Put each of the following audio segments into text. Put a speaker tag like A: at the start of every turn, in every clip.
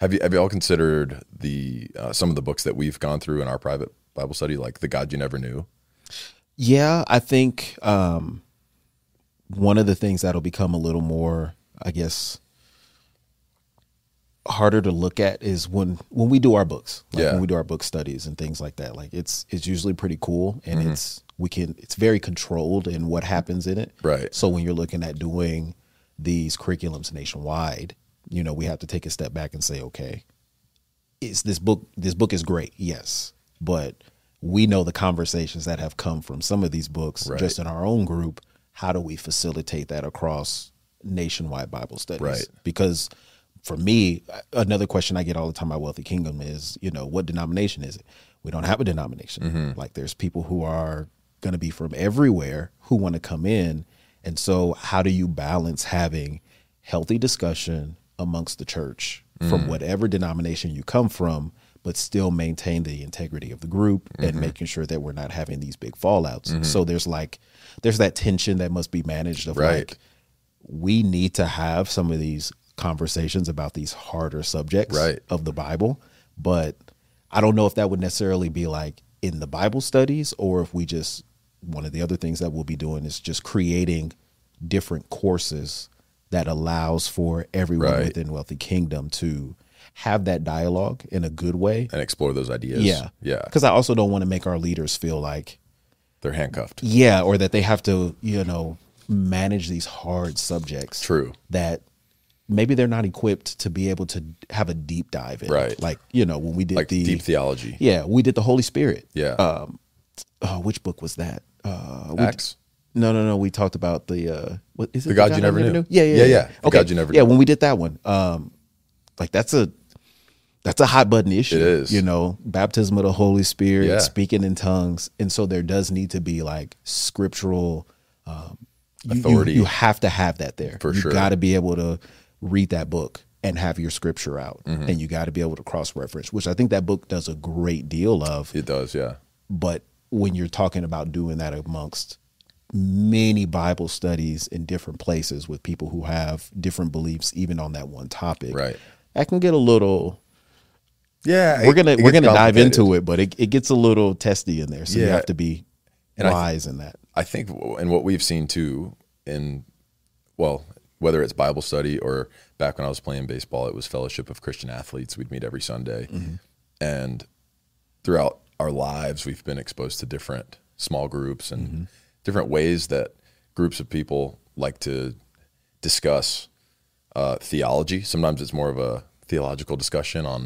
A: Have you have you all considered the uh, some of the books that we've gone through in our private Bible study, like the God You Never Knew?
B: Yeah, I think um, one of the things that'll become a little more, I guess, harder to look at is when when we do our books. Like
A: Yeah.
B: when we do our book studies and things like that. Like it's it's usually pretty cool and
A: Mm-hmm.
B: it's we can it's very controlled in what happens in it.
A: Right.
B: So when you're looking at doing these curriculums nationwide, you know, we have to take a step back and say, okay, is this book this book is great, yes. But we know the conversations that have come from some of these books
A: Right.
B: just in our own group. How do we facilitate that across nationwide Bible studies?
A: Right.
B: Because for me, another question I get all the time about Wealthy Kingdom is, you know, what denomination is it? We don't have a denomination.
A: Mm-hmm.
B: Like there's people who are going to be from everywhere who want to come in. And so how do you balance having healthy discussion amongst the church from
A: Mm.
B: whatever denomination you come from, but still maintain the integrity of the group
A: Mm-hmm.
B: and making sure that we're not having these big fallouts. So there's like there's that tension that must be managed of
A: Right.
B: like we need to have some of these conversations about these harder subjects
A: Right.
B: of the Bible, but I don't know if that would necessarily be like in the Bible studies or if we just one of the other things that we'll be doing is just creating different courses that allows for everyone
A: Right.
B: within Wealthy Kingdom to have that dialogue in a good way.
A: and explore those ideas.
B: Yeah.
A: yeah,
B: Because I also don't want to make our leaders feel like,
A: they're handcuffed.
B: yeah, or that they have to, you know, manage these hard subjects.
A: True.
B: That maybe they're not equipped to be able to have a deep dive in.
A: Right.
B: Like, you know, when we did
A: Like
B: the
A: deep theology.
B: Yeah, we did the Holy Spirit.
A: Yeah,
B: Um oh, which book was that? Uh
A: Acts.
B: No, no, no. We talked about the uh what is it?
A: The God You Never Knew.
B: Yeah, yeah,
A: Yeah,
B: yeah.
A: yeah. The
B: Okay.
A: God You Never
B: yeah,
A: Knew.
B: when we did that one, um, like that's a that's a hot button issue.
A: It is.
B: You know, baptism of the Holy Spirit,
A: Yeah.
B: speaking in tongues, and so there does need to be like scriptural um, you- you-
A: Authority.
B: You, have to have that there.
A: For
B: you
A: sure.
B: got to be able to read that book and have your scripture out,
A: Mm-hmm.
B: and you got to be able to cross reference, which I think that book does a great deal of
A: it does. Yeah,
B: but when you're talking about doing that amongst many bible studies in different places with people who have different beliefs even on that one topic
A: Right.
B: that can get a little
A: yeah.
B: we're gonna we're gonna dive into it but it, it gets a little testy in there so you have to be
A: And I th-
B: wise in that
A: I think, and what we've seen too, in well, whether it's Bible study or back when I was playing baseball, it was Fellowship of Christian Athletes. We'd meet every Sunday, mm-hmm. and throughout our lives, we've been exposed to different small groups and mm-hmm. Different ways that groups of people like to discuss uh, theology. Sometimes it's more of a theological discussion on,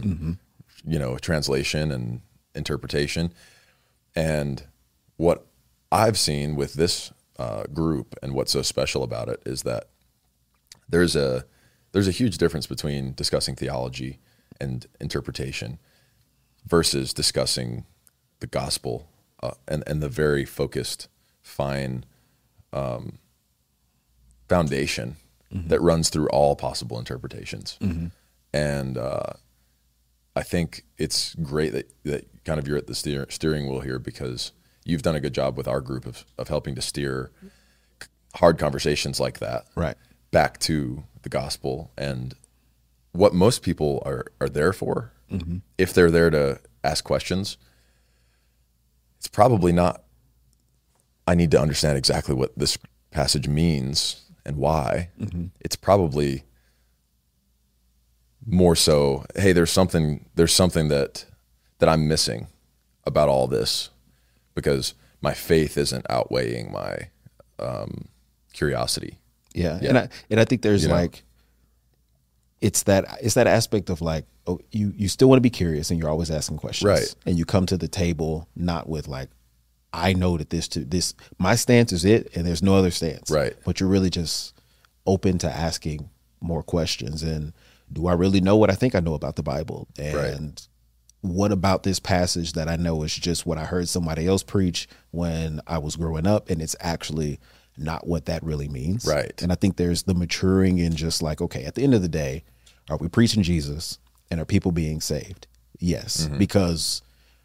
A: you know, translation and interpretation. And what I've seen with this uh, group and what's so special about it is that there's a there's a huge difference between discussing theology and interpretation versus discussing the gospel uh, and and the very focused, fine um, foundation that runs through all possible interpretations. And uh, I think it's great that, that kind of you're at the steer, steering wheel here because you've done a good job with our group of, of helping to steer hard conversations like that
B: right
A: back to the gospel and what most people are, are there for. If they're there to ask questions, it's probably not, I need to understand exactly what this passage means and why. It's probably more so, hey, there's something, there's something that, that I'm missing about all this because my faith isn't outweighing my um, curiosity.
B: yeah,
A: Yeah.
B: and i and i think there's
A: You know?
B: like it's that it's that aspect of like oh you you still want to be curious and you're always asking questions
A: Right.
B: and you come to the table not with like i know that this to this my stance is it and there's no other stance
A: Right.
B: but you're really just open to asking more questions and do i really know what i think i know about the bible and
A: Right.
B: what about this passage that i know is just what i heard somebody else preach when i was growing up and it's actually not what that really means
A: Right.
B: and I think there's the maturing in just like, okay, at the end of the day, are we preaching Jesus and are people being saved? Yes. Mm-hmm. Because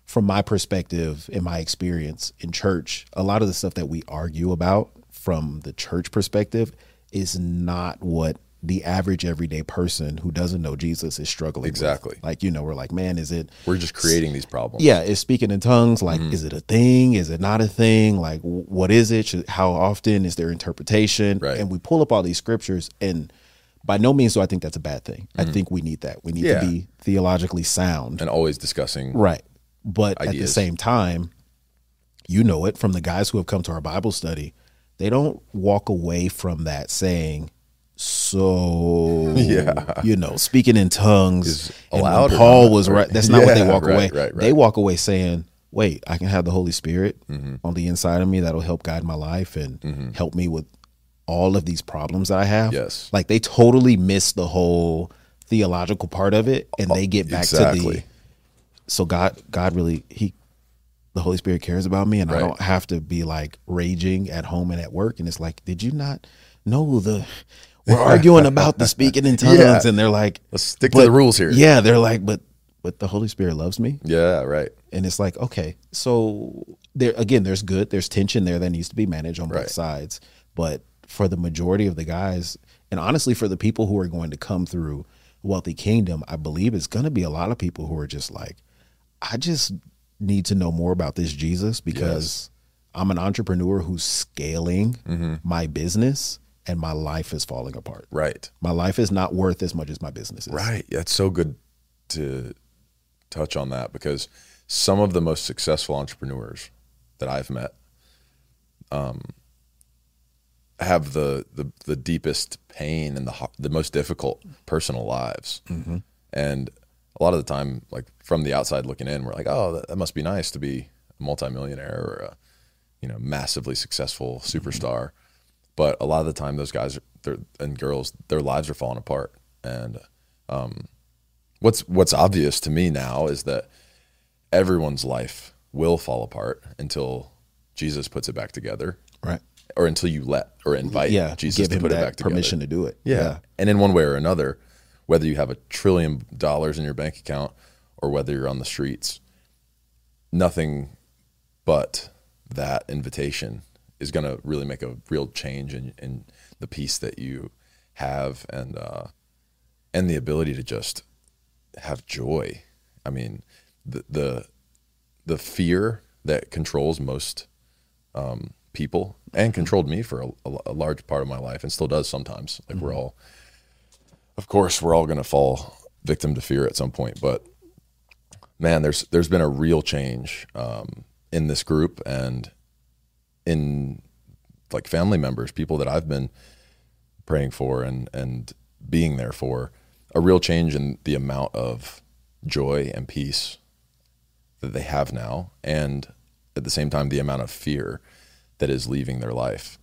B: from my perspective, in my experience in church, a lot of the stuff that we argue about from the church perspective is not what the average everyday person who doesn't know Jesus is struggling. with.
A: Exactly.
B: Like, you know, we're like, man, is it
A: We're just creating these problems.
B: yeah, is speaking in tongues like
A: Mm-hmm.
B: is it a thing? Is it not a thing? Like what is it? Should, how often is there interpretation?
A: Right.
B: And we pull up all these scriptures and by no means do I think that's a bad thing. I think we need that. We need
A: Mm-hmm. Yeah.
B: to be theologically sound.
A: And always discussing.
B: Right. But at the same time, you know it from the guys who have come to our Bible study, they don't walk away from that saying, so
A: Yeah.
B: you know, speaking in tongues
A: allowed
B: Paul was right. That's not what they
A: Yeah,
B: walk
A: right,
B: away.
A: right,
B: They walk away saying, "Wait, I can have the Holy Spirit
A: Mm-hmm.
B: on the inside of me that'll help guide my life and help me with all of these problems that I have."
A: Yes.
B: like they totally miss the whole theological part of it, and they get back to the so God God really he the Holy Spirit cares about me and I don't have to be like raging at home and at work and it's like did you not know the we're arguing about the speaking in tongues
A: Yeah.
B: and they're like
A: Let's stick to the rules here.
B: Yeah, they're like but but the Holy Spirit loves me
A: Yeah, right.
B: and it's like okay so there again there's good there's tension there that needs to be managed on both sides but for the majority of the guys and honestly for the people who are going to come through wealthy kingdom i believe it's going to be a lot of people who are just like i just need to know more about this jesus because i'm an entrepreneur who's scaling
A: Mm-hmm.
B: my business and my life is falling apart
A: Right.
B: my life is not worth as much as my business is
A: Right. That's so good to touch on that because some of the most successful entrepreneurs that I've met um, have the, the the deepest pain and the the most difficult personal lives. And a lot of the time, like from the outside looking in, we're like, oh, that, that must be nice to be a multimillionaire or a you know massively successful superstar. But a lot of the time, those guys are, and girls, their lives are falling apart. And um, what's what's obvious to me now is that everyone's life will fall apart until Jesus puts it back together,
B: right
A: or until you let or invite
B: yeah
A: Jesus
B: give
A: to
B: him
A: put it back together.
B: permission to do it
A: Yeah. And in one way or another, whether you have a trillion dollars in your bank account or whether you're on the streets, nothing but that invitation is going to really make a real change in, in the peace that you have and uh, and the ability to just have joy. I mean, the the the fear that controls most um, people and controlled me for a, a, a large part of my life and still does sometimes. Like we're all, of course, we're all going to fall victim to fear at some point. But man, there's there's been a real change um, in this group and in like family members, people that I've been praying for and and being there for. A real change in the amount of joy and peace that they have now, and at the same time, the amount of fear that is leaving their life.